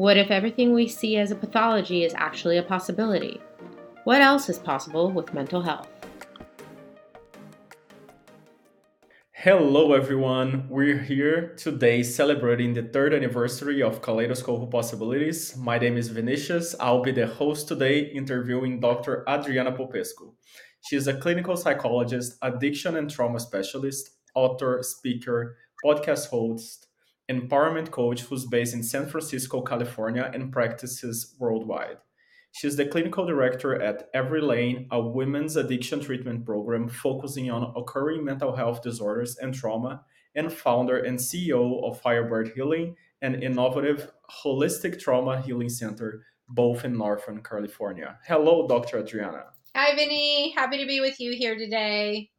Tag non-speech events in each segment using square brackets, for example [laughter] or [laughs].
What if everything we see as a pathology is actually a possibility? What else is possible with mental health? Hello, everyone. We're here today celebrating the third anniversary of Kaleidoscope Possibilities. My name is Vinicius. I'll be the host today, interviewing Dr. Adriana Popescu. She is a clinical psychologist, addiction and trauma specialist, author, speaker, podcast host, empowerment coach who's based in San Francisco, California, and practices worldwide. She's the clinical director at Avery Lane, a women's addiction treatment program focusing on occurring mental health disorders and trauma, and founder and CEO of Firebird Healing, an innovative holistic trauma healing center, both in Northern California. Hello, Dr. Adriana. Hi, Vinny. Happy to be with you here today.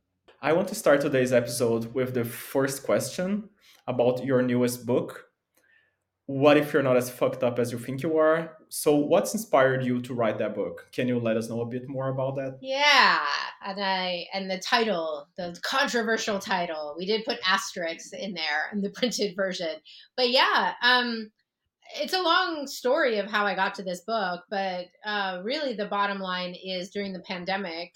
I want to start today's episode with the first question about your newest book. What if you're not as fucked up as you think you are? So, what's inspired you to write that book? Can you let us know a bit more about that? Yeah, and I and the title, the controversial title, we did put asterisks in there in the [laughs] printed version. But yeah, um, it's a long story of how I got to this book, but uh, really the bottom line is during the pandemic,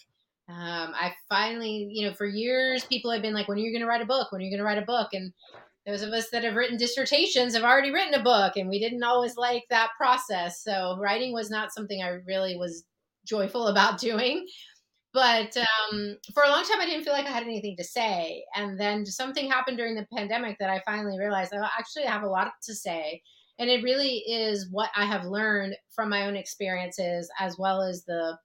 um, I finally, you know, for years people have been like, "When are you going to write a book? When are you going to write a book?" And those of us that have written dissertations have already written a book and we didn't always like that process. So writing was not something i really was joyful [laughs] about doing. But um, for a long time i didn't feel like i had anything to say. And then something happened during the pandemic that i finally realized i actually have a lot to say. And it really is what i have learned from my own experiences as well as the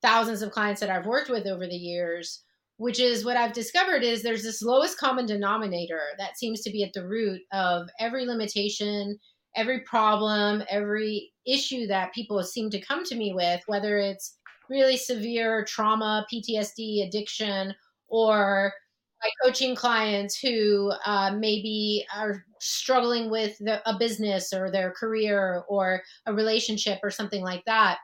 thousands of clients that i've worked with over the years which is what I've discovered is there's this lowest common denominator that seems to be at the root of every limitation, every problem, every issue that people seem to come to me with, whether it's really severe trauma, PTSD, addiction, or my coaching clients who uh, maybe are struggling with the, a business or their career or a relationship or something like that.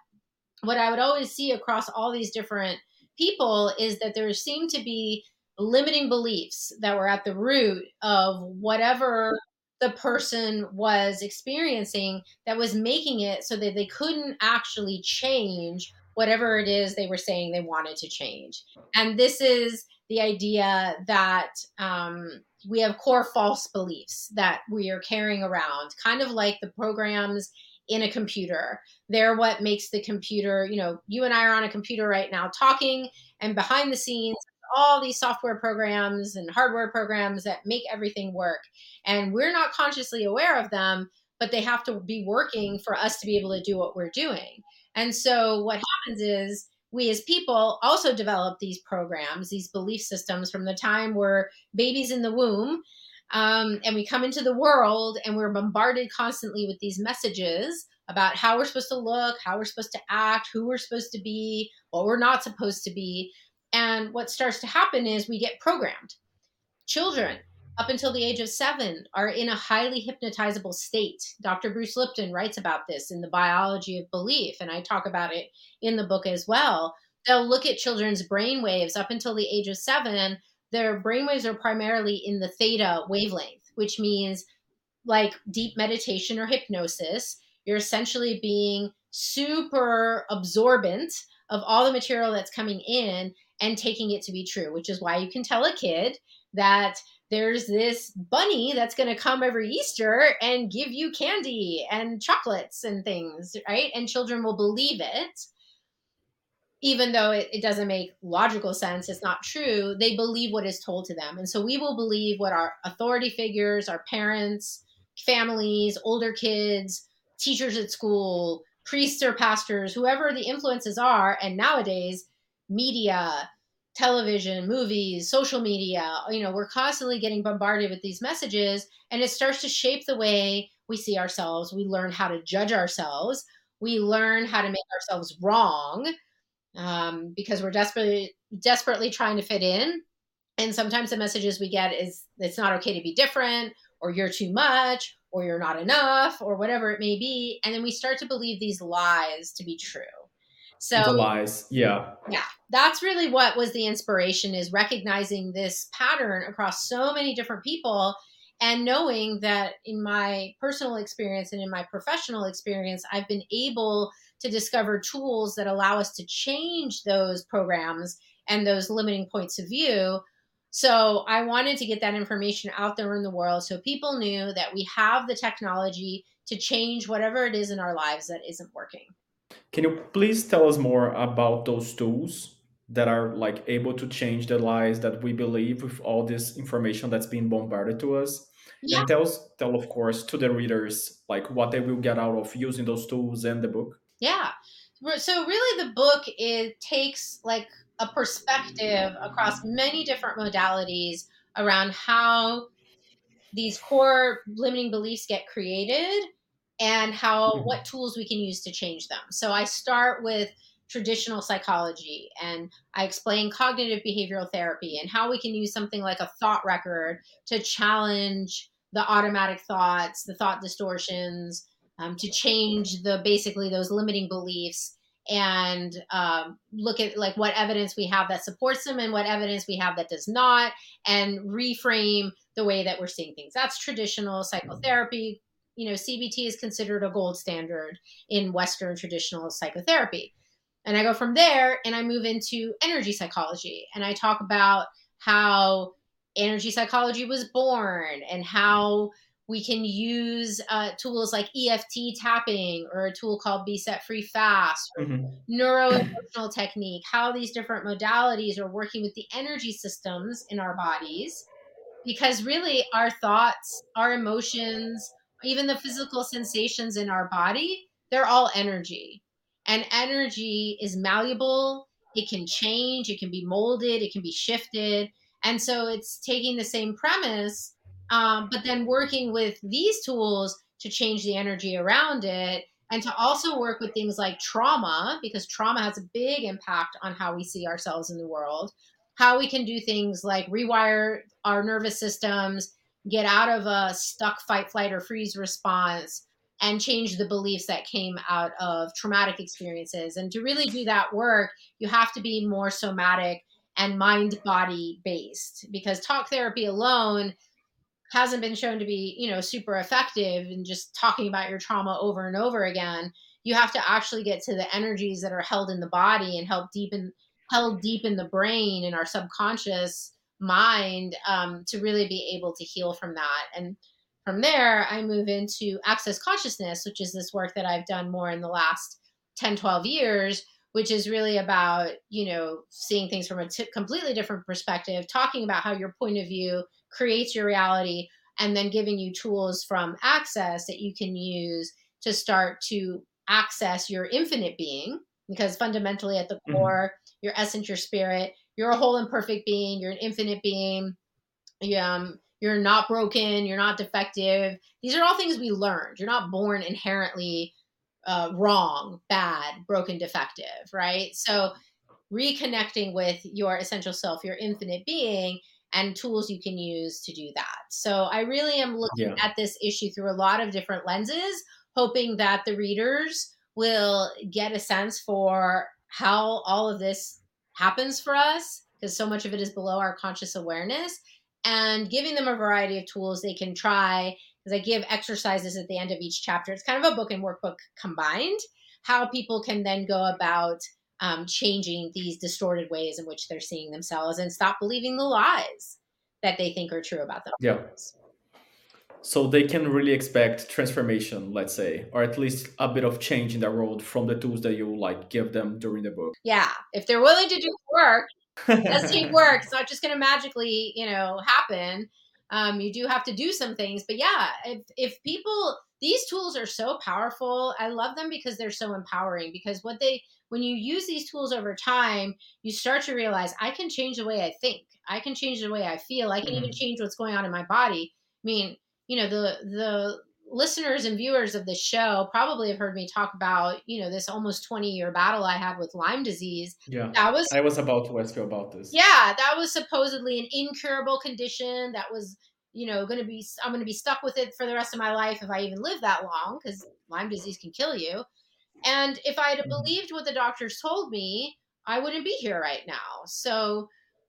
What I would always see across all these different people is that there seemed to be limiting beliefs that were at the root of whatever the person was experiencing that was making it so that they couldn't actually change whatever it is they were saying they wanted to change. And this is the idea that um, we have core false beliefs that we are carrying around, kind of like the programs in a computer. They're what makes the computer, you know, you and I are on a computer right now talking, and behind the scenes, all these software programs and hardware programs that make everything work. And we're not consciously aware of them, but they have to be working for us to be able to do what we're doing. And so what happens is, we as people also develop these programs, these belief systems from the time we're babies in the womb um, and we come into the world and we're bombarded constantly with these messages about how we're supposed to look, how we're supposed to act, who we're supposed to be, what we're not supposed to be. And what starts to happen is we get programmed. Children, up until the age of seven, are in a highly hypnotizable state. Dr. Bruce Lipton writes about this in The Biology of Belief, and I talk about it in the book as well. They'll look at children's brain waves up until the age of seven their brainwaves are primarily in the theta wavelength, which means like deep meditation or hypnosis, you're essentially being super absorbent of all the material that's coming in and taking it to be true, which is why you can tell a kid that there's this bunny that's going to come every Easter and give you candy and chocolates and things, right? And children will believe it even though it, it, doesn't make logical sense, it's not true, they believe what is told to them. And so we will believe what our authority figures, our parents, families, older kids, teachers at school, priests or pastors, whoever the influences are. And nowadays, media, television, movies, social media, you know, we're constantly getting bombarded with these messages. And it starts to shape the way we see ourselves. We learn how to judge ourselves We learn how to make ourselves wrong um, because we're desperately desperately trying to fit in. And sometimes the messages we get is it's not okay to be different, or you're too much, or you're not enough, or whatever it may be. And then we start to believe these lies to be true. So the lies, yeah. Yeah. That's really what was the inspiration is recognizing this pattern across so many different people and knowing that in my personal experience and in my professional experience, I've been able to discover tools that allow us to change those programs and those limiting points of view. So I wanted to get that information out there in the world so people knew that we have the technology to change whatever it is in our lives that isn't working. Can you please tell us more about those tools that are like able to change the lies that we believe with all this information that's being bombarded to us? Yeah. And tell tell of course to the readers like what they will get out of using those tools and the book. Yeah. So really the book it takes like a perspective across many different modalities around how these core limiting beliefs get created and how mm-hmm. what tools we can use to change them. So I start with traditional psychology and I explain cognitive behavioral therapy and how we can use something like a thought record to challenge the automatic thoughts, the thought distortions, um, to change the basically those limiting beliefs and um, look at like what evidence we have that supports them and what evidence we have that does not and reframe the way that we're seeing things. That's traditional psychotherapy. You know cbt is considered a gold standard in western traditional psychotherapy and i go from there and i move into energy psychology and i talk about how energy psychology was born and how we can use uh, tools like EFT tapping or a tool called Be Set Free Fast, mm-hmm. neuro emotional technique, how these different modalities are working with the energy systems in our bodies. Because really, our thoughts, our emotions, even the physical sensations in our body, they're all energy. And energy is malleable, it can change, it can be molded, it can be shifted. And so it's taking the same premise um, but then working with these tools to change the energy around it and to also work with things like trauma because trauma has a big impact on how we see ourselves in the world how we can do things like rewire our nervous systems get out of a stuck fight flight or freeze response and change the beliefs that came out of traumatic experiences and to really do that work you have to be more somatic and mind body based because talk therapy alone hasn't been shown to be, you know, super effective in just talking about your trauma over and over again. You have to actually get to the energies that are held in the body and help deepen held deep in the brain and our subconscious mind um, to really be able to heal from that. And from there, I move into access consciousness, which is this work that I've done more in the last 10, 12 years, which is really about, you know, seeing things from a t- completely different perspective, talking about how your point of view creates your reality and then giving you tools from access that you can use to start to access your infinite being because fundamentally at the mm-hmm. core your essence your spirit you're a whole and perfect being you're an infinite being you, um, you're not broken you're not defective these are all things we learned you're not born inherently uh, wrong bad broken defective right so reconnecting with your essential self your infinite being and tools you can use to do that. So I really am looking yeah. at this issue through a lot of different lenses, hoping that the readers will get a sense for how all of this happens for us, because so much of it is below our conscious awareness, and giving them a variety of tools they can try. Because I give exercises at the end of each chapter. It's kind of a book and workbook combined, how people can then go about um, changing these distorted ways in which they're seeing themselves and stop believing the lies that they think are true about themselves. Yeah. So they can really expect transformation, let's say, or at least a bit of change in their world from the tools that you like give them during the book. Yeah, if they're willing to do work, does [laughs] take work. It's not just going to magically, you know, happen. Um, you do have to do some things, but yeah, if if people these tools are so powerful, I love them because they're so empowering. Because what they when you use these tools over time, you start to realize I can change the way I think. I can change the way I feel. I can mm-hmm. even change what's going on in my body. I mean, you know, the the listeners and viewers of the show probably have heard me talk about, you know, this almost 20 year battle I had with Lyme disease. Yeah. That was I was about to ask you about this. Yeah, that was supposedly an incurable condition that was, you know, going to be I'm going to be stuck with it for the rest of my life if I even live that long cuz Lyme disease can kill you. And if I had Mhm. believed what the doctors told me, I wouldn't be here right now. So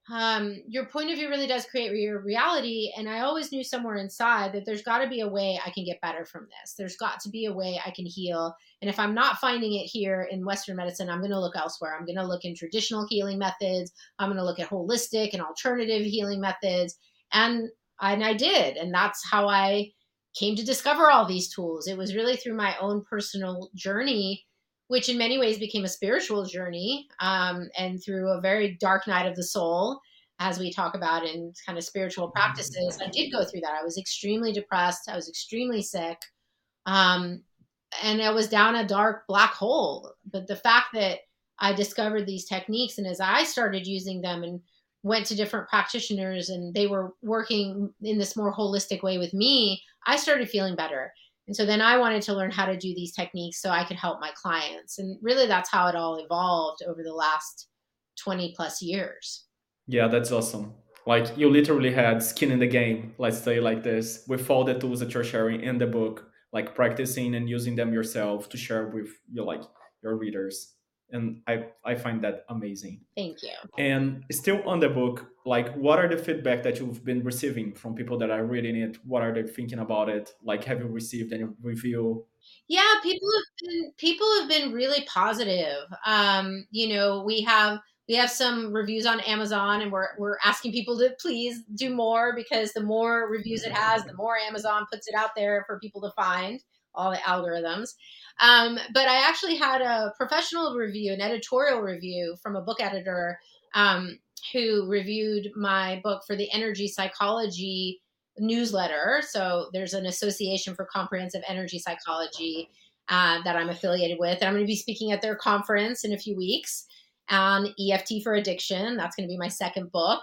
um, your point of view really does create your reality. And I always knew somewhere inside that there's got to be a way I can get better from this. There's got to be a way I can heal. And if I'm not finding it here in Western medicine, I'm going to look elsewhere. I'm going to look in traditional healing methods. I'm going to look at holistic and alternative healing methods. And and I did. And that's how I came to discover all these tools. It was really through my own personal journey which in many ways became a spiritual journey um, and through a very dark night of the soul as we talk about in kind of spiritual practices i did go through that. I was extremely depressed. I was extremely sick. Um, and i was down a dark black hole. But the fact that i discovered these techniques and as i started using them and went to different practitioners and they were working in this more holistic way with me i started feeling better and so then I wanted to learn how to do these techniques so I could help my clients. And really, that's how it all evolved over the last 20 plus years. Yeah, that's awesome. Like you literally had skin in the game, let's say like this, with all the tools that you're sharing in the book, like practicing and using them yourself to share with your like your readers and I I find that amazing. Thank you. And still on the book, like what are the feedback that you've been receiving from people that are reading it? What are they thinking about it? Like have you received any review? Yeah, people have been people have been really positive. Um, you know, we have we have some reviews on Amazon and we're we're asking people to please do more because the more reviews it has, the more Amazon puts it out there for people to find all the algorithms. Um, but I actually had a professional review, an editorial review from a book editor um, who reviewed my book for the energy psychology newsletter. So there's an association for comprehensive energy psychology uh, that I'm affiliated with. And I'm going to be speaking at their conference in a few weeks on EFT for addiction. That's going to be my second book.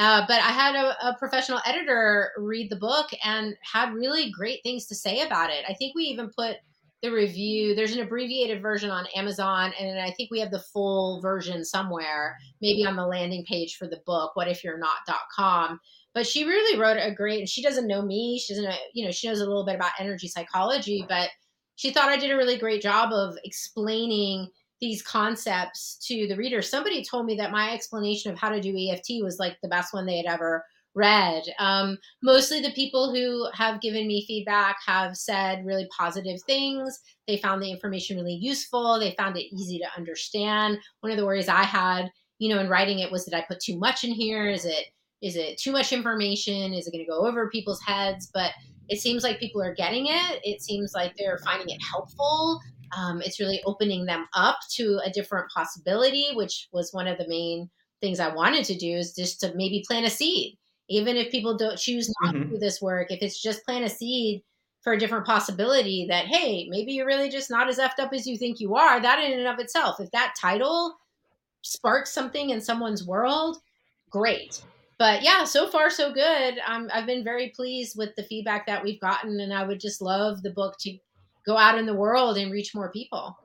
Uh, but I had a, a, professional editor read the book and had really great things to say about it. I think we even put the review. There's an abbreviated version on Amazon, and I think we have the full version somewhere, maybe on the landing page for the book, what if you're not.com. But she really wrote a great, and she doesn't know me. She doesn't know, you know, she knows a little bit about energy psychology, but she thought I did a really great job of explaining these concepts to the reader. Somebody told me that my explanation of how to do EFT was like the best one they had ever read. Um, mostly the people who have given me feedback have said really positive things. They found the information really useful. They found it easy to understand. One of the worries I had, you know, in writing it was that I put too much in here? Is it is it too much information? Is it going to go over people's heads? But it seems like people are getting it. It seems like they're finding it helpful. Um, it's really opening them up to a different possibility, which was one of the main things I wanted to do is just to maybe plant a seed even if people don't choose not mm-hmm. to do this work, if it's just plant a seed for a different possibility that, hey, maybe you're really just not as effed up as you think you are, that in and of itself, if that title sparks something in someone's world, great. But yeah, so far so good. Um, I've been very pleased with the feedback that we've gotten, and I would just love the book to go out in the world and reach more people.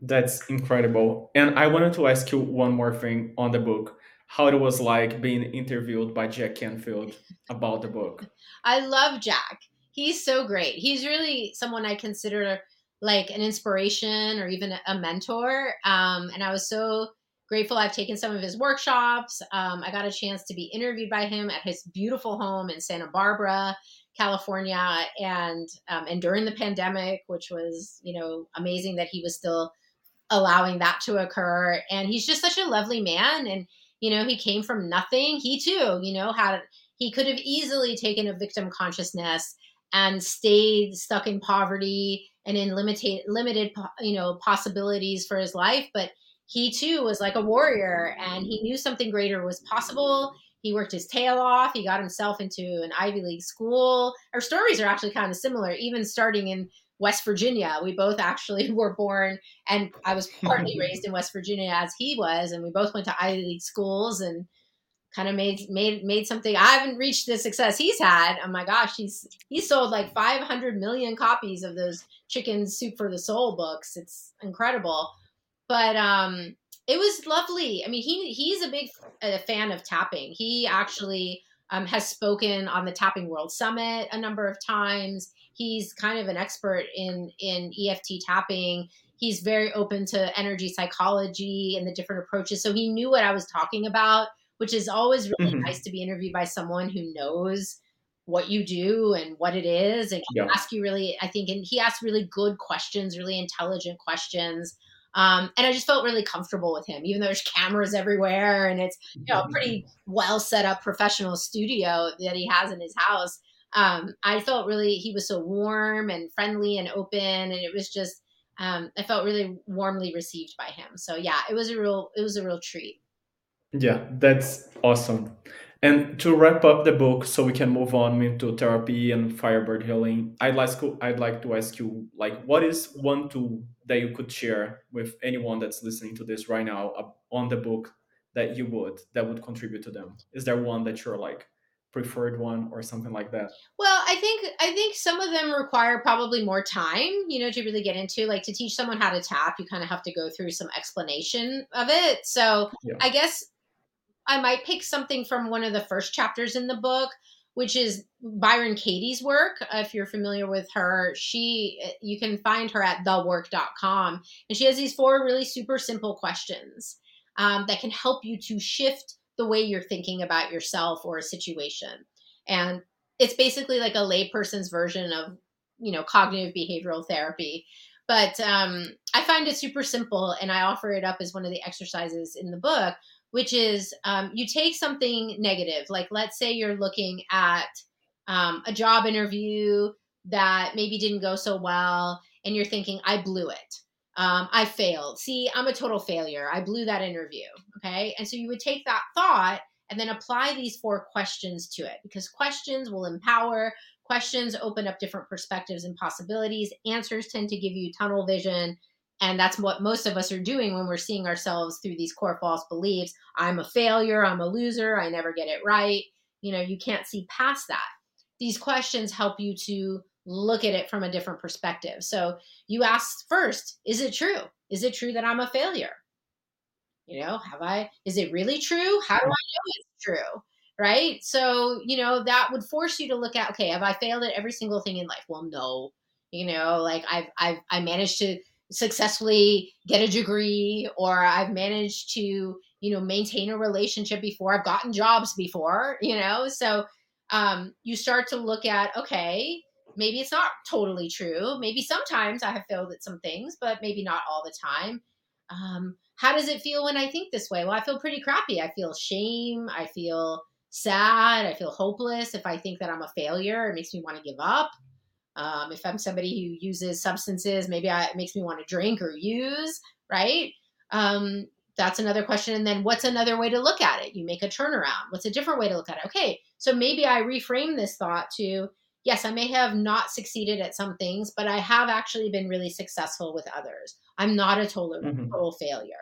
That's incredible. And I wanted to ask you one more thing on the book how it was like being interviewed by Jack Canfield about the book. [laughs] I love Jack. He's so great. He's really someone I consider like an inspiration or even a mentor. Um, and I was so grateful. I've taken some of his workshops. Um, I got a chance to be interviewed by him at his beautiful home in Santa Barbara, California, and um, and during the pandemic, which was you know amazing that he was still allowing that to occur. And he's just such a lovely man, and you know, he came from nothing. He too, you know, had he could have easily taken a victim consciousness and stayed stuck in poverty and in limited limited you know possibilities for his life but he too was like a warrior and he knew something greater was possible he worked his tail off he got himself into an ivy league school our stories are actually kind of similar even starting in West Virginia. We both actually [laughs] were born, and I was partly [laughs] raised in West Virginia as he was, and we both went to Ivy League schools. And kind of made made made something. I haven't reached the success he's had. Oh my gosh, he's he sold like 500 million copies of those Chicken Soup for the Soul books. It's incredible. But um it was lovely. I mean, he he's a big a fan of tapping. He actually um, has spoken on the Tapping World Summit a number of times. He's kind of an expert in in EFT tapping. He's very open to energy psychology and the different approaches. So he knew what I was talking about which is always really mm-hmm. nice to be interviewed by someone who knows what you do and what it is and yeah. ask you really i think and he asked really good questions really intelligent questions um, and i just felt really comfortable with him even though there's cameras everywhere and it's you know a pretty well set up professional studio that he has in his house. Um, i felt really he was so warm and friendly and open and it was just um, i felt really warmly received by him. So yeah it was a real it was a real treat. Yeah, that's awesome. And to wrap up the book, so we can move on into therapy and Firebird healing, I'd like to, I'd like to ask you, like, what is one tool that you could share with anyone that's listening to this right now uh, on the book that you would that would contribute to them? Is there one that you're like preferred one or something like that? Well, I think I think some of them require probably more time, you know, to really get into. Like to teach someone how to tap, you kind of have to go through some explanation of it. So yeah. I guess I might pick something from one of the first chapters in the book, which is Byron Katie's work. If you're familiar with her, she you can find her at thework.com, and she has these four really super simple questions um, that can help you to shift the way you're thinking about yourself or a situation. And it's basically like a layperson's version of you know cognitive behavioral therapy but um, i find it super simple and i offer it up as one of the exercises in the book which is um, you take something negative, like let's say you're looking at um, a job interview that maybe didn't go so well, and you're thinking, I blew it. Um, I failed. See, I'm a total failure. I blew that interview. Okay. And so you would take that thought and then apply these four questions to it because questions will empower. Questions open up different perspectives and possibilities. Answers tend to give you tunnel vision and that's what most of us are doing when we're seeing ourselves through these core false beliefs. I'm a failure. I'm a loser. I never get it right. You know, you can't see past that. These questions help you to look at it from a different perspective. So you ask first, is it true? Is it true that I'm a failure? You know, have I, is it really true? How do I know it's true? Right. So, you know, that would force you to look at, okay, have I failed at every single thing in life? Well, no. You know, like I've, I've, I managed to successfully get a degree or I've managed to, you know, maintain a relationship before. I've gotten jobs before, you know. So um, you start to look at, okay, maybe it's not totally true. Maybe sometimes I have failed at some things, but maybe not all the time. Um, how does it feel when I think this way? Well, I feel pretty crappy. I feel shame. I feel sad. I feel hopeless. If I think that I'm a failure, it makes me want to give up. Um, if I'm somebody who uses substances, maybe I, it makes me want to drink or use, right? Um, that's another question. And then what's another way to look at it? You make a turnaround. What's a different way to look at it? Okay, so maybe I reframe this thought to yes, I may have not succeeded at some things, but I have actually been really successful with others. I'm not a total, mm-hmm. total failure.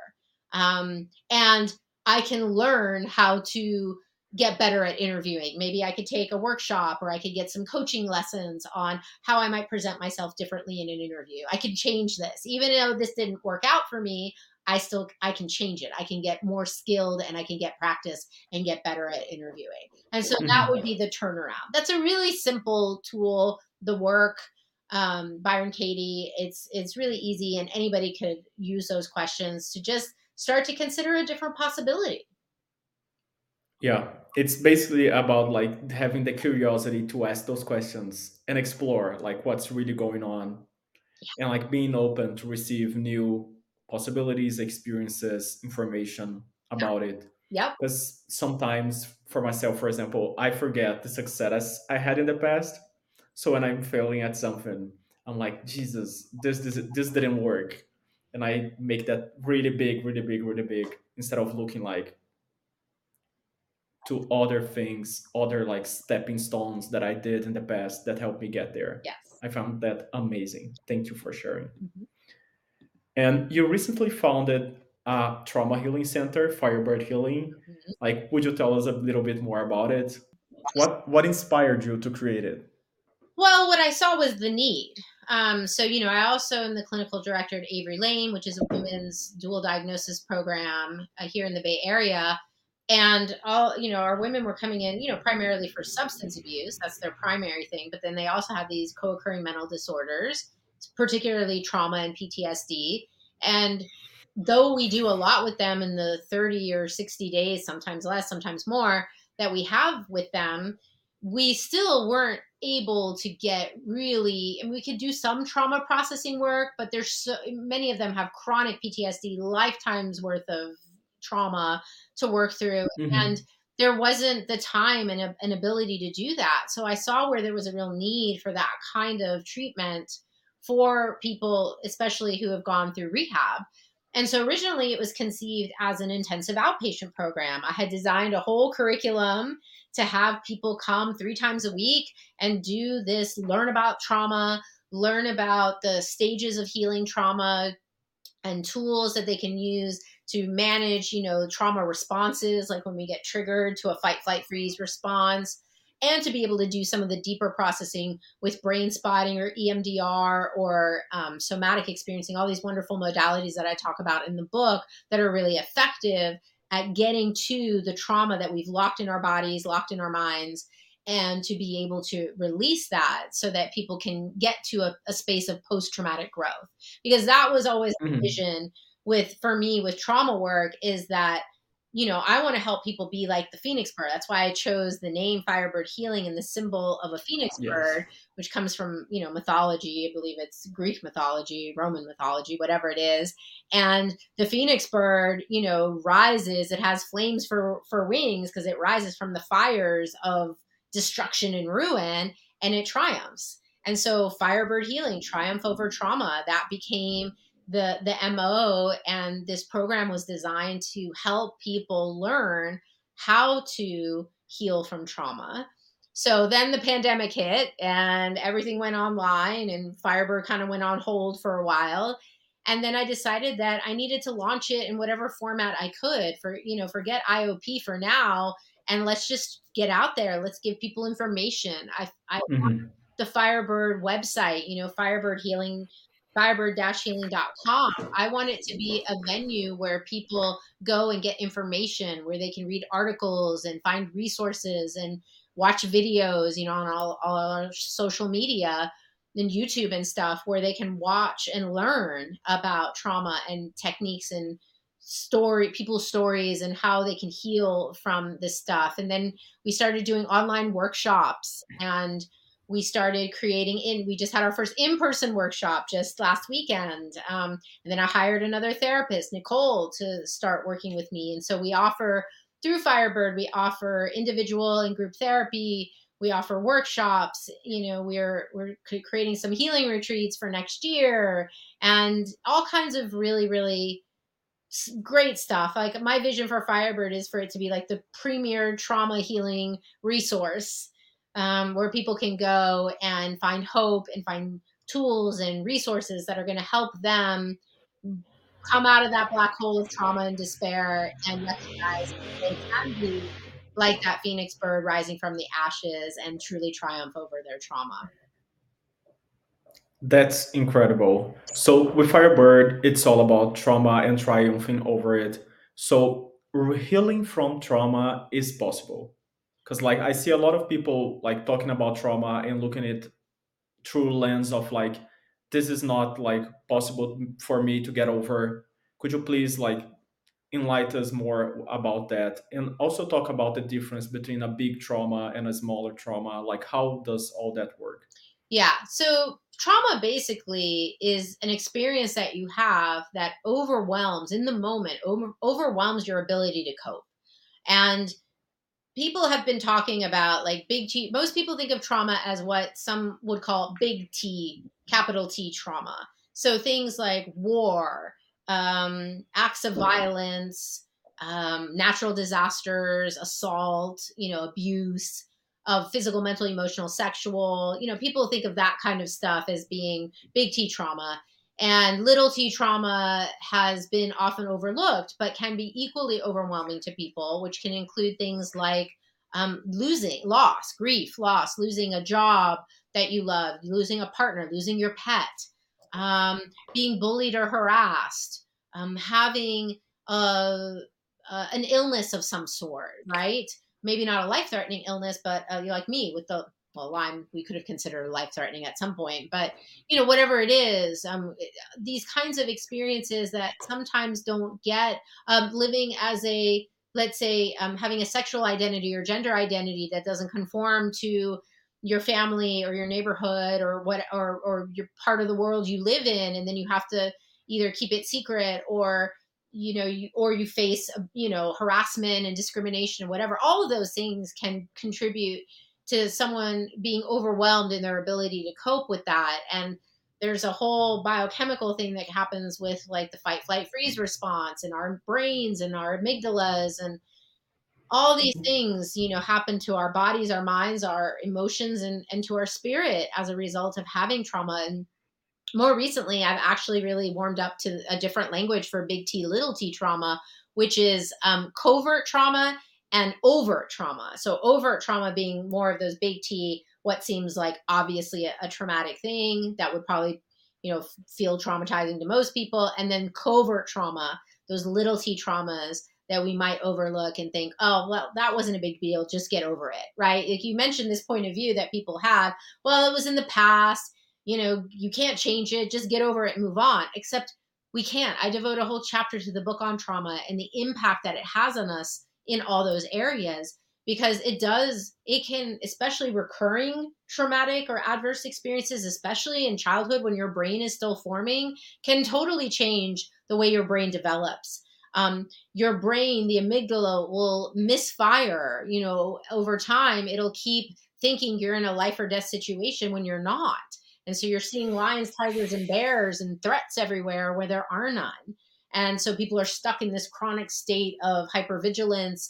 Um, and I can learn how to get better at interviewing. Maybe I could take a workshop or I could get some coaching lessons on how I might present myself differently in an interview. I can change this. Even though this didn't work out for me, I still I can change it. I can get more skilled and I can get practice and get better at interviewing. And so that would be the turnaround. That's a really simple tool, the work um, Byron Katie. It's it's really easy and anybody could use those questions to just start to consider a different possibility. Yeah, it's basically about like having the curiosity to ask those questions and explore like what's really going on and like being open to receive new possibilities, experiences, information about it. Yeah. Because sometimes for myself, for example, I forget the success I had in the past. So when I'm failing at something, I'm like, Jesus, this this this didn't work. And I make that really big, really big, really big instead of looking like to other things, other like stepping stones that I did in the past that helped me get there. Yes. I found that amazing. Thank you for sharing. Mm-hmm. And you recently founded a trauma healing center, Firebird Healing. Mhm. Like, would you tell us a little bit more about it? What what inspired you to create it? Well, what I saw was the need. Um, so, you know, I also am the clinical director at Avery Lane, which is a women's dual diagnosis program uh, here in the Bay Area. And all, you know, our women were coming in, you know, primarily for substance abuse. That's their primary thing. But then they also have these co occurring mental disorders, particularly trauma and PTSD. And though we do a lot with them in the 30 or 60 days, sometimes less, sometimes more, that we have with them, we still weren't able to get really and we could do some trauma processing work but there's so many of them have chronic ptsd lifetimes worth of trauma to work through Mhm. and there wasn't the time and a- an ability to do that. So i saw where there was a real need for that kind of treatment for people especially who have gone through rehab. And so originally it was conceived as an intensive outpatient program. I had designed a whole curriculum to have people come three times a week and do this learn about trauma learn about the stages of healing trauma and tools that they can use to manage you know trauma responses like when we get triggered to a fight flight freeze response and to be able to do some of the deeper processing with brain spotting or emdr or um, somatic experiencing all these wonderful modalities that i talk about in the book that are really effective at getting to the trauma that we've locked in our bodies locked in our minds and to be able to release that so that people can get to a, a space of post-traumatic growth because that was always the Mhm. vision with for me with trauma work is that you know i want to help people be like the phoenix bird. That's why i chose the name firebird healing and the symbol of a phoenix Yes. bird which comes from you know mythology. I believe it's greek mythology roman mythology whatever it is. And the phoenix bird you know rises it has flames for for wings because it rises from the fires of destruction and ruin and it triumphs. And so firebird healing triumph over trauma that became the the mo and this program was designed to help people learn how to heal from trauma. So then the pandemic hit and everything went online and firebird kind of went on hold for a while. And then i decided that i needed to launch it in whatever format i could for you know forget iop for now and let's just get out there. Let's give people information. I i Mhm. the Firebird website, you know, Firebird Healing, firebird-healing.com. I want it to be a venue where people go and get information, where they can read articles and find resources and watch videos, you know, on all, all our social media and YouTube and stuff, where they can watch and learn about trauma and techniques and story people's stories and how they can heal from this stuff and then we started doing online workshops and we started creating in we just had our first in-person workshop just last weekend um, and then i hired another therapist nicole to start working with me. And so we offer through firebird we offer individual and group therapy. We offer workshops. You know we're we're creating some healing retreats for next year and all kinds of really really great stuff. Like my vision for firebird is for it to be like the premier trauma healing resource um, where people can go and find hope and find tools and resources that are going to help them come out of that black hole of trauma and despair and recognize that they can be like that phoenix bird rising from the ashes and truly triumph over their trauma. That's incredible. So with Firebird, it's all about trauma and triumphing over it. So healing from trauma is possible. Because like I see a lot of people like talking about trauma and looking at through lens of like this is not like possible for me to get over. Could you please like enlighten us more about that and also talk about the difference between a big trauma and a smaller trauma? Like how does all that work? Yeah. So trauma basically is an experience that you have that overwhelms in the moment, over, overwhelms your ability to cope. And people have been talking about like big T. Most people think of trauma as what some would call big T, capital T trauma. So things like war, um, acts of violence, um, natural disasters, assault, you know, abuse of physical, mental, emotional, sexual. You know, people think of that kind of stuff as being big T trauma. And little t trauma has been often overlooked, but can be equally overwhelming to people, which can include things like um, losing, loss, grief, loss, losing a job that you love, losing a partner, losing your pet, um, being bullied or harassed, um, having a, an illness of some sort, right? Maybe not a life threatening illness, but uh, like me with the well, Lyme, we could have considered life threatening at some point, but you know, whatever it is, um, these kinds of experiences that sometimes don't get um, living as a, let's say, um, having a sexual identity or gender identity that doesn't conform to your family or your neighborhood or what or or your part of the world you live in and then you have to either keep it secret or you know you or you face you know harassment and discrimination or whatever all of those things can contribute to someone being overwhelmed in their ability to cope with that. And there's a whole biochemical thing that happens with like the fight flight freeze response in our brains and our amygdalas and all these things you know happen to our bodies our minds our emotions and, and to our spirit as a result of having trauma. And more recently i've actually really warmed up to a different language for big t little t trauma which is um, covert trauma and overt trauma so overt trauma being more of those big t what seems like obviously a, a traumatic thing that would probably you know feel traumatizing to most people and then covert trauma those little t traumas that we might overlook and think, oh, well, that wasn't a big deal. Just get over it, right? Like you mentioned this point of view that people have. Well, it was in the past. You know, you can't change it. Just get over it and move on. Except we can't. I devote a whole chapter to the book on trauma and the impact that it has on us in all those areas because it does, it can, especially recurring traumatic or adverse experiences, especially in childhood when your brain is still forming, can totally change the way your brain develops um, your brain, the amygdala, will misfire. You know, over time, it'll keep thinking you're in a life or death situation when you're not. And so you're seeing lions, tigers, and bears and threats everywhere where there are none. And so people are stuck in this chronic state of hypervigilance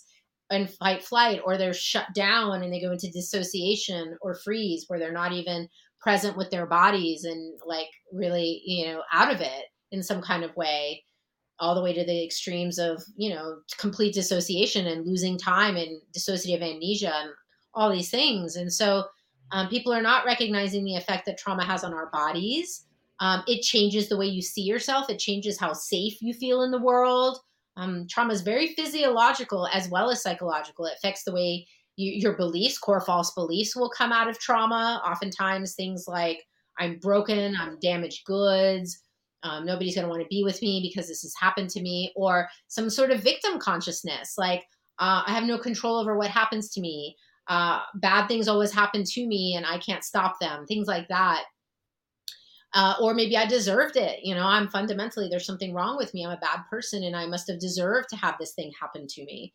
and fight flight, or they're shut down and they go into dissociation or freeze where they're not even present with their bodies and like really, you know, out of it in some kind of way all the way to the extremes of you know complete dissociation and losing time and dissociative amnesia and all these things. And so um, people are not recognizing the effect that trauma has on our bodies um, it changes the way you see yourself it changes how safe you feel in the world um, trauma is very physiological as well as psychological it affects the way you, your beliefs core false beliefs will come out of trauma oftentimes things like i'm broken i'm damaged goods um, nobody's going to want to be with me because this has happened to me, or some sort of victim consciousness, like uh, I have no control over what happens to me. Uh, bad things always happen to me and I can't stop them, things like that. Uh, or maybe I deserved it. You know, I'm fundamentally, there's something wrong with me. I'm a bad person and I must have deserved to have this thing happen to me.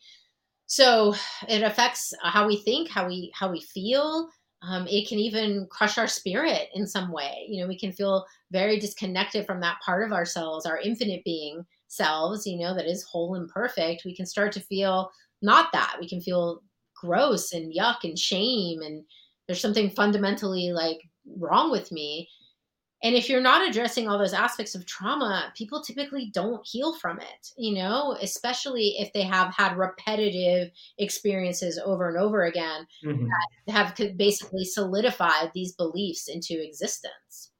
So it affects how we think, how we how we feel, um, it can even crush our spirit in some way. You know, we can feel very disconnected from that part of ourselves, our infinite being selves, you know, that is whole and perfect. We can start to feel not that. We can feel gross and yuck and shame. And there's something fundamentally like wrong with me. And if you're not addressing all those aspects of trauma, people typically don't heal from it, you know, especially if they have had repetitive experiences over and over again mm-hmm. that have basically solidified these beliefs into existence.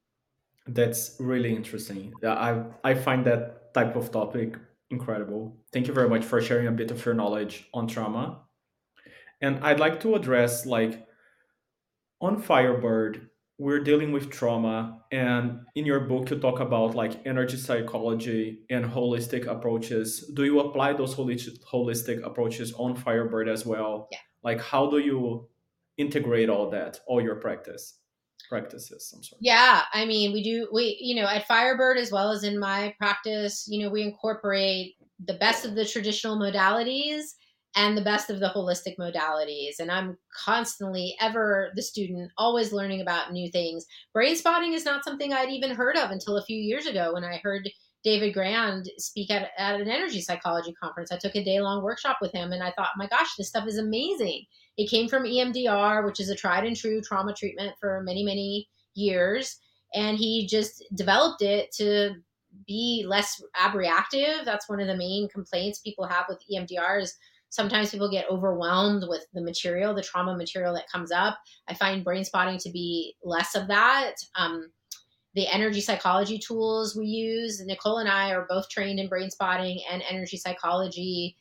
That's really interesting. I, I find that type of topic incredible. Thank you very much for sharing a bit of your knowledge on trauma. And I'd like to address like on Firebird, we're dealing with trauma and in your book you talk about like energy psychology and holistic approaches. Do you apply those holistic approaches on firebird as well? Yeah. like how do you integrate all that all your practice practices? Some sort yeah i mean we do we you know at firebird as well as in my practice you know we incorporate the best of the traditional modalities and the best of the holistic modalities. And I'm constantly, ever the student, always learning about new things. Brain spotting is not something I'd even heard of until a few years ago when I heard David Grand speak at, at an energy psychology conference. I took a day long workshop with him and I thought, my gosh, this stuff is amazing. It came from EMDR, which is a tried and true trauma treatment for many, many years. and he just developed it to be less abreactive. That's one of the main complaints people have with EMDR is sometimes people get overwhelmed with the material, the trauma material that comes up. I find brain spotting to be less of that. Um, the energy psychology tools we use, Nicole and I are both trained in brain spotting and energy psychology.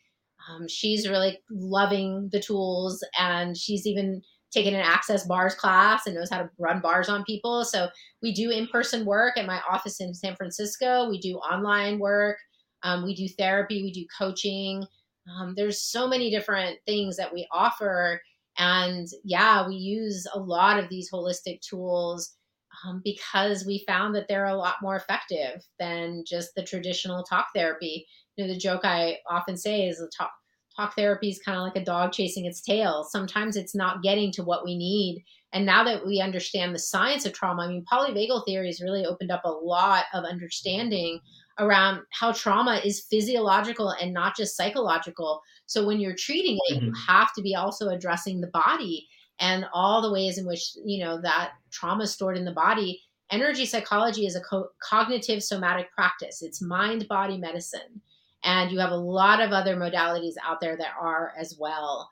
Um, she's really loving the tools and she's even taken an access bars class and knows how to run bars on people. So we do in person work at my office in San Francisco. We do online work. Um, we do therapy. We do coaching. Um, there's so many different things that we offer. And yeah, we use a lot of these holistic tools um, because we found that they're a lot more effective than just the traditional talk therapy. You know, the joke I often say is the talk talk therapy is kind of like a dog chasing its tail. Sometimes it's not getting to what we need. And now that we understand the science of trauma, I mean, polyvagal theory has really opened up a lot of understanding around how trauma is physiological and not just psychological. So when you're treating it, mm-hmm. you have to be also addressing the body and all the ways in which, you know, that trauma is stored in the body. Energy psychology is a co- cognitive somatic practice. It's mind body medicine. And you have a lot of other modalities out there that are as well.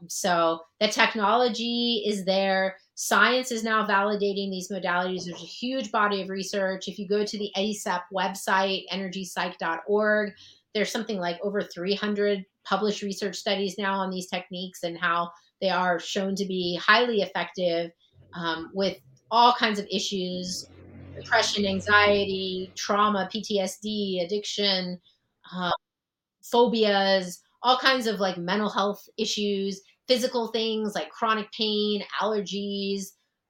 Um, so the technology is there. Science is now validating these modalities. There's a huge body of research. If you go to the ACEP website, energypsych.org, there's something like over 300 published research studies now on these techniques and how they are shown to be highly effective um, with all kinds of issues depression, anxiety, trauma, PTSD, addiction, uh, phobias, all kinds of like mental health issues, physical things like chronic pain, allergies,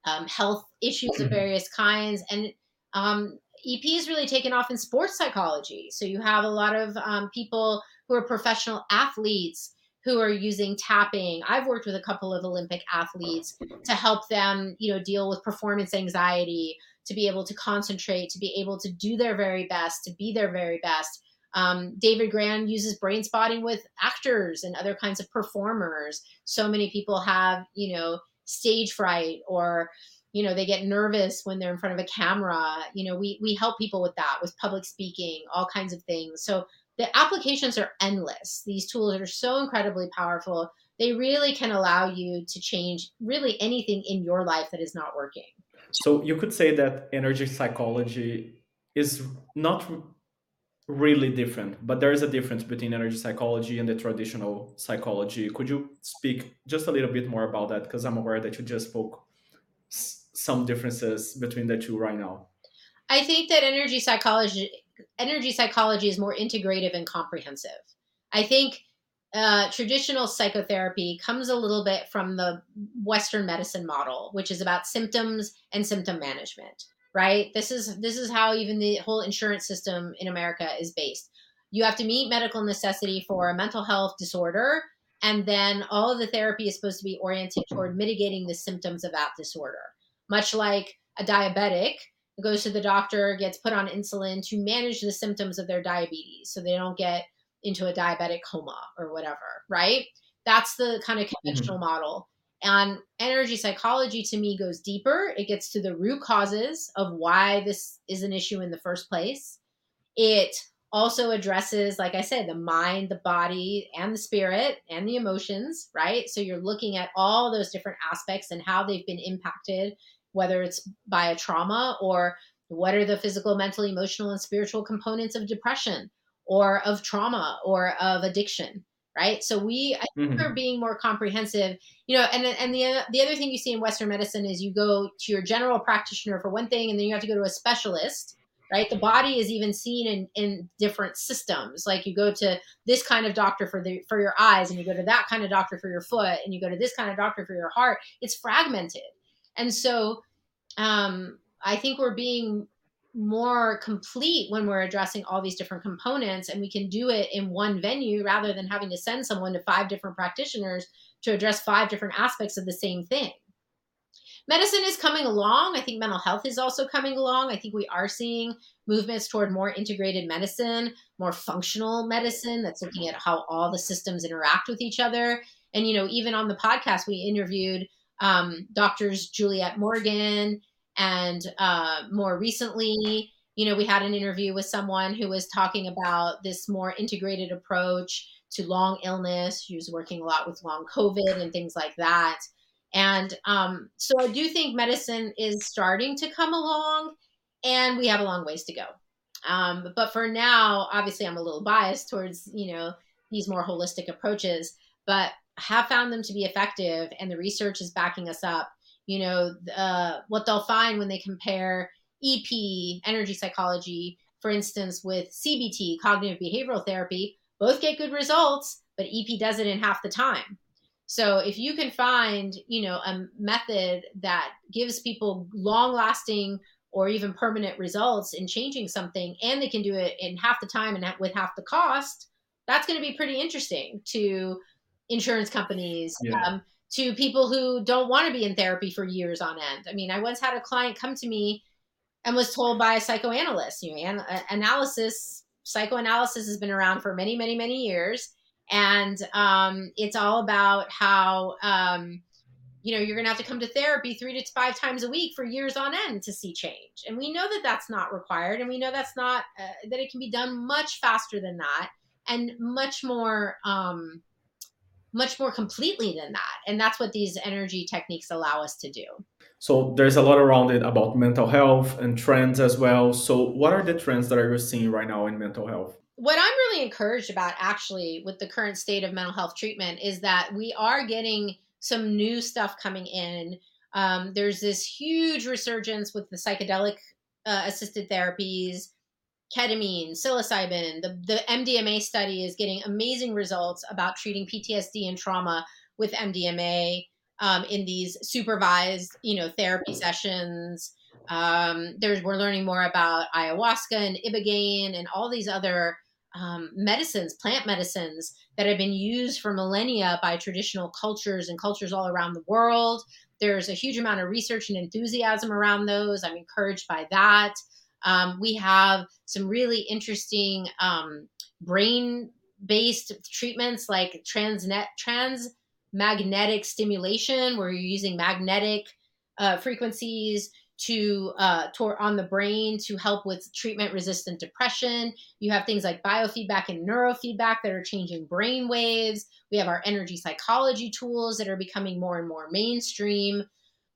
um, health issues of mm-hmm. various kinds. And um, EP is really taken off in sports psychology. So you have a lot of um, people who are professional athletes who are using tapping. I've worked with a couple of Olympic athletes to help them, you know, deal with performance anxiety, to be able to concentrate, to be able to do their very best, to be their very best. Um, David Grand uses brain spotting with actors and other kinds of performers. So many people have, you know, stage fright or, you know, they get nervous when they're in front of a camera. You know, we we help people with that, with public speaking, all kinds of things. So the applications are endless. These tools are so incredibly powerful. They really can allow you to change really anything in your life that is not working. So you could say that energy psychology is not really different but there is a difference between energy psychology and the traditional psychology. Could you speak just a little bit more about that? Because i'm aware that you just spoke some differences between the two right now. I think that energy psychology energy psychology is more integrative and comprehensive. I think uh, traditional psychotherapy comes a little bit from the western medicine model which is about symptoms and symptom management right? This is this is how even the whole insurance system in America is based. You have to meet medical necessity for a mental health disorder, and then all of the therapy is supposed to be oriented toward mitigating the symptoms of that disorder. Much like a diabetic goes to the doctor, gets put on insulin to manage the symptoms of their diabetes so they don't get into a diabetic coma or whatever, right? That's the kind of mm-hmm. conventional mm-hmm. model. And energy psychology to me goes deeper. It gets to the root causes of why this is an issue in the first place. It also addresses, like I said, the mind, the body, and the spirit and the emotions, right? So you're looking at all those different aspects and how they've been impacted, whether it's by a trauma or what are the physical, mental, emotional, and spiritual components of depression or of trauma or of addiction right? So we I think mm-hmm. we're being more comprehensive, you know. And and the the other thing you see in Western medicine is you go to your general practitioner for one thing, and then you have to go to a specialist. Right, the body is even seen in in different systems. Like you go to this kind of doctor for the for your eyes, and you go to that kind of doctor for your foot, and you go to this kind of doctor for your heart. It's fragmented, and so um, I think we're being more complete when we're addressing all these different components and we can do it in one venue rather than having to send someone to five different practitioners to address five different aspects of the same thing. Medicine is coming along. I think mental health is also coming along. I think we are seeing movements toward more integrated medicine more functional medicine that's looking at how all the systems interact with each other. And you know even on the podcast we interviewed um, doctors juliette morgan And uh, more recently, you know, we had an interview with someone who was talking about this more integrated approach to long illness. She was working a lot with long COVID and things like that. And um, so I do think medicine is starting to come along, and we have a long ways to go. Um, but for now, obviously, I'm a little biased towards you know these more holistic approaches, but have found them to be effective, and the research is backing us up. You know, uh, what they'll find when they compare EP, energy psychology, for instance, with CBT, cognitive behavioral therapy, both get good results, but EP does it in half the time. So if you can find, you know, a method that gives people long-lasting or even permanent results in changing something and they can do it in half the time and with half the cost, that's going to be pretty interesting to insurance companies, yeah. um, to people who don't want to be in therapy for years on end. I mean, I once had a client come to me and was told by a psychoanalyst, you know, an- analysis, psychoanalysis has been around for many, many, many years. And um, it's all about how, um, you know, you're going to have to come to therapy three to five times a week for years on end to see change. And we know that that's not required. And we know that's not, uh, that it can be done much faster than that and much more, um, much more completely than that. And that's what these energy techniques allow us to do. So there's a lot around it about mental health and trends as well. So what are the trends that are you seeing right now in mental health? What I'm really encouraged about actually with the current state of mental health treatment is that we are getting some new stuff coming in. Um, there's this huge resurgence with the psychedelic uh, assisted therapies ketamine, psilocybin. The, the MDMA study is getting amazing results about treating PTSD and trauma with MDMA um, in these supervised, you know, therapy sessions. Um, there's we're learning more about ayahuasca and ibogaine and all these other um, medicines, plant medicines that have been used for millennia by traditional cultures and cultures all around the world. There's a huge amount of research and enthusiasm around those. I'm encouraged by that. Um, we have some really interesting um, brain based treatments like transnet trans magnetic stimulation where you're using magnetic uh, frequencies to uh, to, on the brain to help with treatment resistant depression. You have things like biofeedback and neurofeedback that are changing brain waves. We have our energy psychology tools that are becoming more and more mainstream.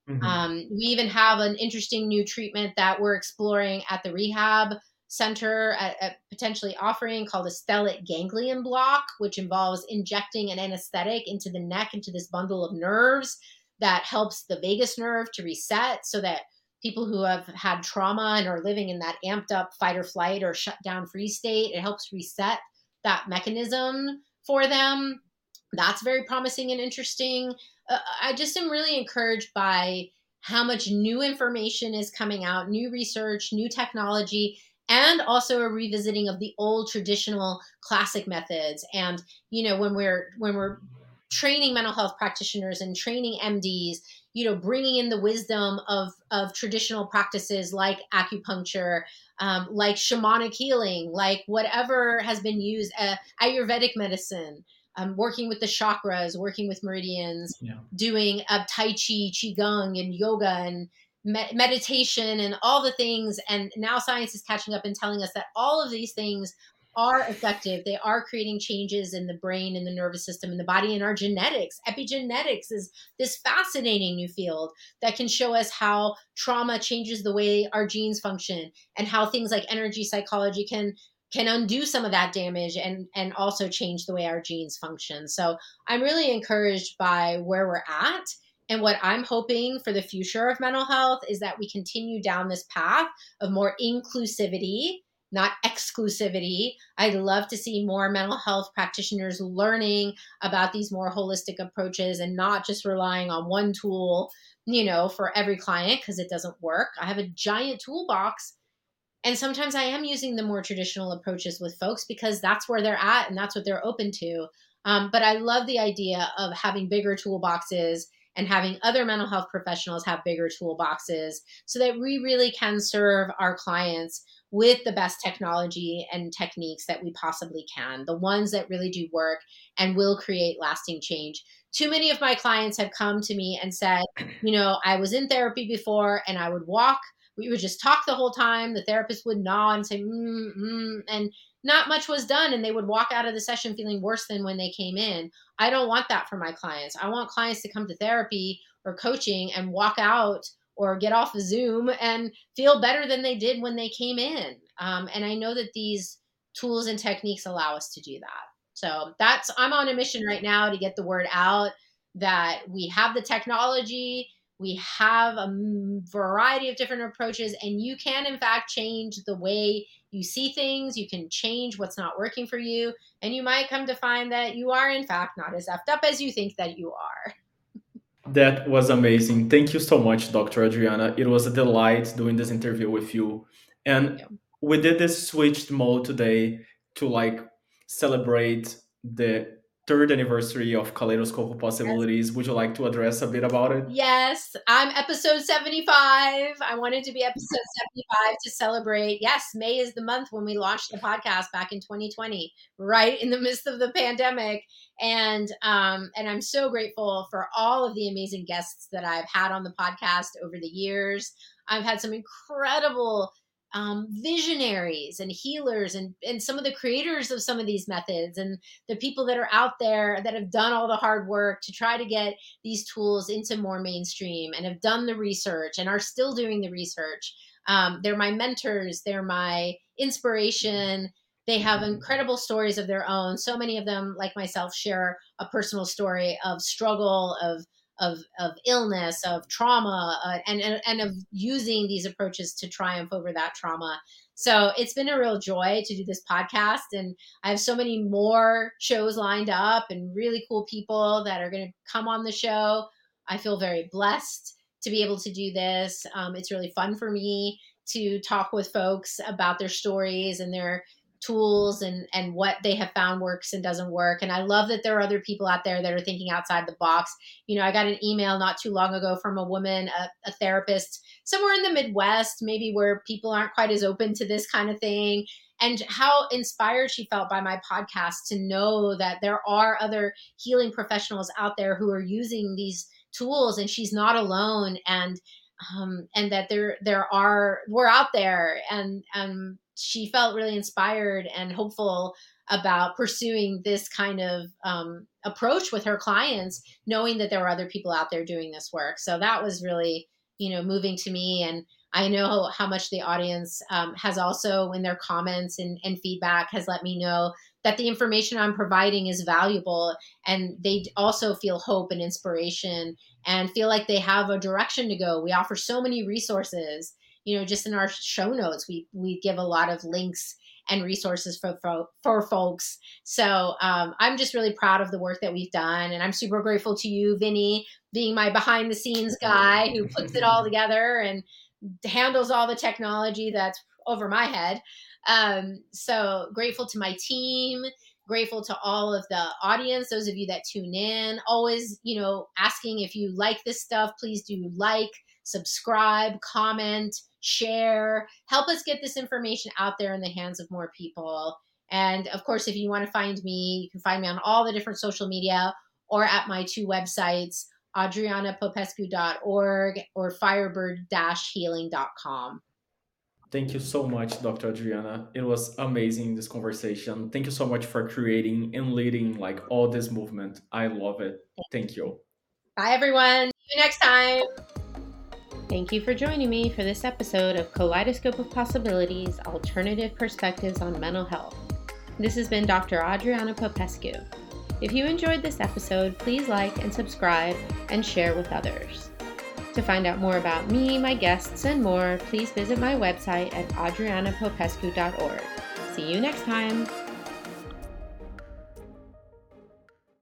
Mm-hmm. Um, we even have an interesting new treatment that we're exploring at the rehab center, at, at potentially offering called a stellate ganglion block, which involves injecting an anesthetic into the neck, into this bundle of nerves that helps the vagus nerve to reset so that people who have had trauma and are living in that amped up fight or flight or shut down freeze state, it helps reset that mechanism for them. That's very promising and interesting uh, I just am really encouraged by how much new information is coming out, new research, new technology, and also a revisiting of the old traditional classic methods. And you know, when we're when we're training mental health practitioners and training MDs, you know, bringing in the wisdom of of traditional practices like acupuncture, um, like shamanic healing, like whatever has been used, uh, Ayurvedic medicine um, working with the chakras, working with meridians, yeah. doing uh, Tai Chi, Qigong, and yoga and me- meditation and all the things. And now science is catching up and telling us that all of these things are effective. They are creating changes in the brain and the nervous system and the body and our genetics. Epigenetics is this fascinating new field that can show us how trauma changes the way our genes function and how things like energy psychology can can undo some of that damage and and also change the way our genes function. So I'm really encouraged by where we're at. And what I'm hoping for the future of mental health is that we continue down this path of more inclusivity, not exclusivity. I'd love to see more mental health practitioners learning about these more holistic approaches and not just relying on one tool, you know, for every client because it doesn't work. I have a giant toolbox and sometimes I am using the more traditional approaches with folks because that's where they're at and that's what they're open to. Um, but I love the idea of having bigger toolboxes and having other mental health professionals have bigger toolboxes so that we really can serve our clients with the best technology and techniques that we possibly can, the ones that really do work and will create lasting change. Too many of my clients have come to me and said, you know, I was in therapy before and I would walk, we would just talk the whole time. The therapist would nod and say, mm, mm, and not much was done and they would walk out of the session feeling worse than when they came in. I don't want that for my clients. I want clients to come to therapy or coaching and walk out or get off of Zoom and feel better than they did when they came in. Um, and I know that these tools and techniques allow us to do that. So that's, I'm on a mission right now to get the word out that we have the technology, we have a variety of different approaches, and you can, in fact, change the way you see things. You can change what's not working for you. And you might come to find that you are, in fact, not as effed up as you think that you are. [laughs] That was amazing. Thank you so much, Dr. Adriana. It was a delight doing this interview with you. And you. we did this switched mode today to like celebrate the third anniversary of Kaleidoscope of Possibilities. Yes. Would you like to address a bit about it? Yes, I'm episode 75. I wanted to be episode 75 to celebrate. Yes, May is the month when we launched the podcast back in 2020, right in the midst of the pandemic. And um, and I'm so grateful for all of the amazing guests that I've had on the podcast over the years. I've had some incredible um, visionaries and healers and, and some of the creators of some of these methods and the people that are out there that have done all the hard work to try to get these tools into more mainstream and have done the research and are still doing the research. Um, they're my mentors, they're my inspiration. They have incredible stories of their own. So many of them, like myself, share a personal story of struggle, of of of illness, of trauma, uh, and, and and of using these approaches to triumph over that trauma. So it's been a real joy to do this podcast, and I have so many more shows lined up, and really cool people that are going to come on the show. I feel very blessed to be able to do this. Um, it's really fun for me to talk with folks about their stories and their tools and and what they have found works and doesn't work. And i love that there are other people out there that are thinking outside the box. You know i got an email not too long ago from a woman a, a therapist somewhere in the midwest maybe where people aren't quite as open to this kind of thing and how inspired she felt by my podcast to know that there are other healing professionals out there who are using these tools and she's not alone. And um, and that there there are we're out there and and she felt really inspired and hopeful about pursuing this kind of um, approach with her clients, knowing that there were other people out there doing this work. So that was really, you know, moving to me. And I know how much the audience um, has also, in their comments and, and feedback, has let me know that the information I'm providing is valuable. And they also feel hope and inspiration and feel like they have a direction to go. We offer so many resources you know just in our show notes we we give a lot of links and resources for for, for folks so um, i'm just really proud of the work that we've done and i'm super grateful to you vinny being my behind the scenes guy who puts it all [laughs] together and handles all the technology that's over my head um, so grateful to my team grateful to all of the audience those of you that tune in always you know asking if you like this stuff please do like subscribe comment share, help us get this information out there in the hands of more people. And of course, if you want to find me, you can find me on all the different social media or at my two websites, adrianapopescu.org or firebird-healing.com. Thank you so much, Dr. Adriana. It was amazing this conversation. Thank you so much for creating and leading like all this movement. I love it. Thank you. Bye everyone. See you next time. Thank you for joining me for this episode of Kaleidoscope of Possibilities Alternative Perspectives on Mental Health. This has been Dr. Adriana Popescu. If you enjoyed this episode, please like and subscribe and share with others. To find out more about me, my guests, and more, please visit my website at adrianapopescu.org. See you next time.